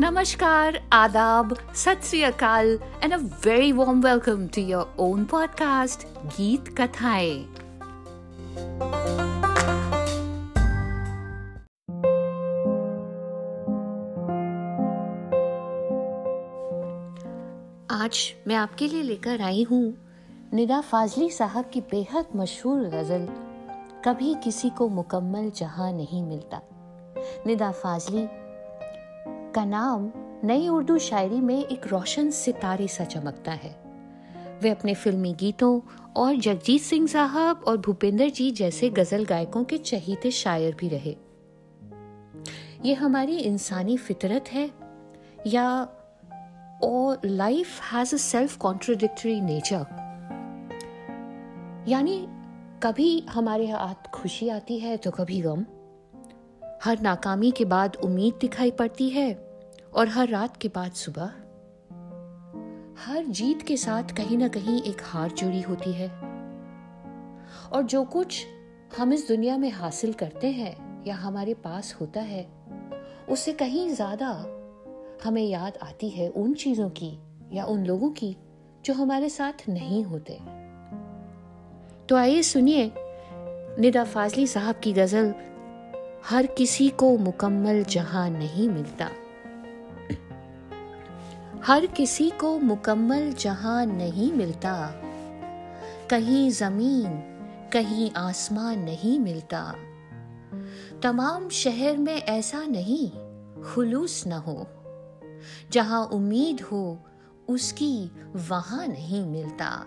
नमस्कार, आदाब, सत and a very warm welcome to your own podcast गीत कथाएँ आज मैं आपके लिए लेकर आई हूँ निदा फाजली साहब की बेहद मशहूर गज़ल, कभी किसी को मुकम्मल जहाँ नहीं मिलता। निदा फाजली का नाम नई उर्दू शायरी में एक रोशन सितारे सा चमकता है। वे अपने फिल्मी गीतों और जगजीत सिंह साहब और भूपेंद्र जी जैसे गज़ल गायकों के चहीते शायर भी रहे। ये हमारी इंसानी फितरत है, या, और life has a self contradictory nature यानी कभी हमारे हाथ खुशी आती है तो कभी गम। हर नाकामी के बाद उम्मीद दिखाई पड़ती है और हर रात के बाद सुबह। हर जीत के साथ कहीं ना कहीं एक हार जुड़ी होती है। और जो कुछ हम इस दुनिया में हासिल करते हैं या हमारे पास होता है, उससे कहीं ज़्यादा हमें याद आती है उन चीज़ों की या उन लोगों की जो हमारे साथ नहीं होते। तो आइए सुनिए निदा फाजली साहब की गज़ल हर किसी को मुकम्मल जहाँ नहीं मिलता। हर किसी को मुकम्मल जहाँ नहीं मिलता। कहीं ज़मीन, कहीं आसमान नहीं मिलता। तमाम शहर में ऐसा नहीं, खुलूस न हो। जहाँ उम्मीद हो, उसकी वहाँ नहीं मिलता।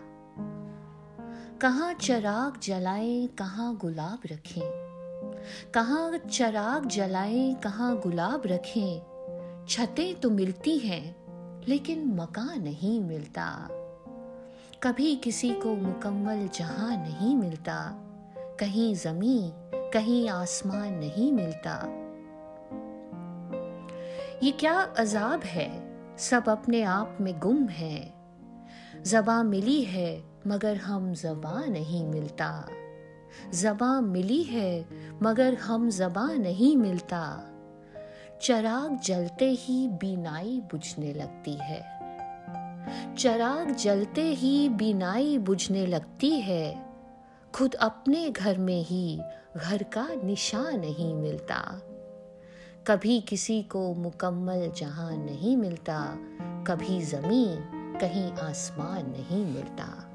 कहाँ चराग जलाएँ, कहाँ गुलाब रखें। कहाँ चराग जलाएँ, कहाँ गुलाब रखें। छतें तो मिलती हैं, लेकिन मकान नहीं मिलता। कभी किसी को मुकम्मल जहाँ नहीं मिलता। कहीं ज़मीन, कहीं आसमान नहीं मिलता। ये क्या अजाब है? सब अपने आप में गुम है। जबा मिली है, मगर हम जबा नहीं मिलता। जबा मिली है, मगर हम जबा नहीं मिलता। चराग जलते ही बीनाई बुझने लगती है। चराग जलते ही बीनाई बुझने लगती है। खुद अपने घर में ही घर का निशान नहीं मिलता। कभी किसी को मुकम्मल जहाँ नहीं मिलता, कभी ज़मीन कहीं आसमान नहीं मिलता।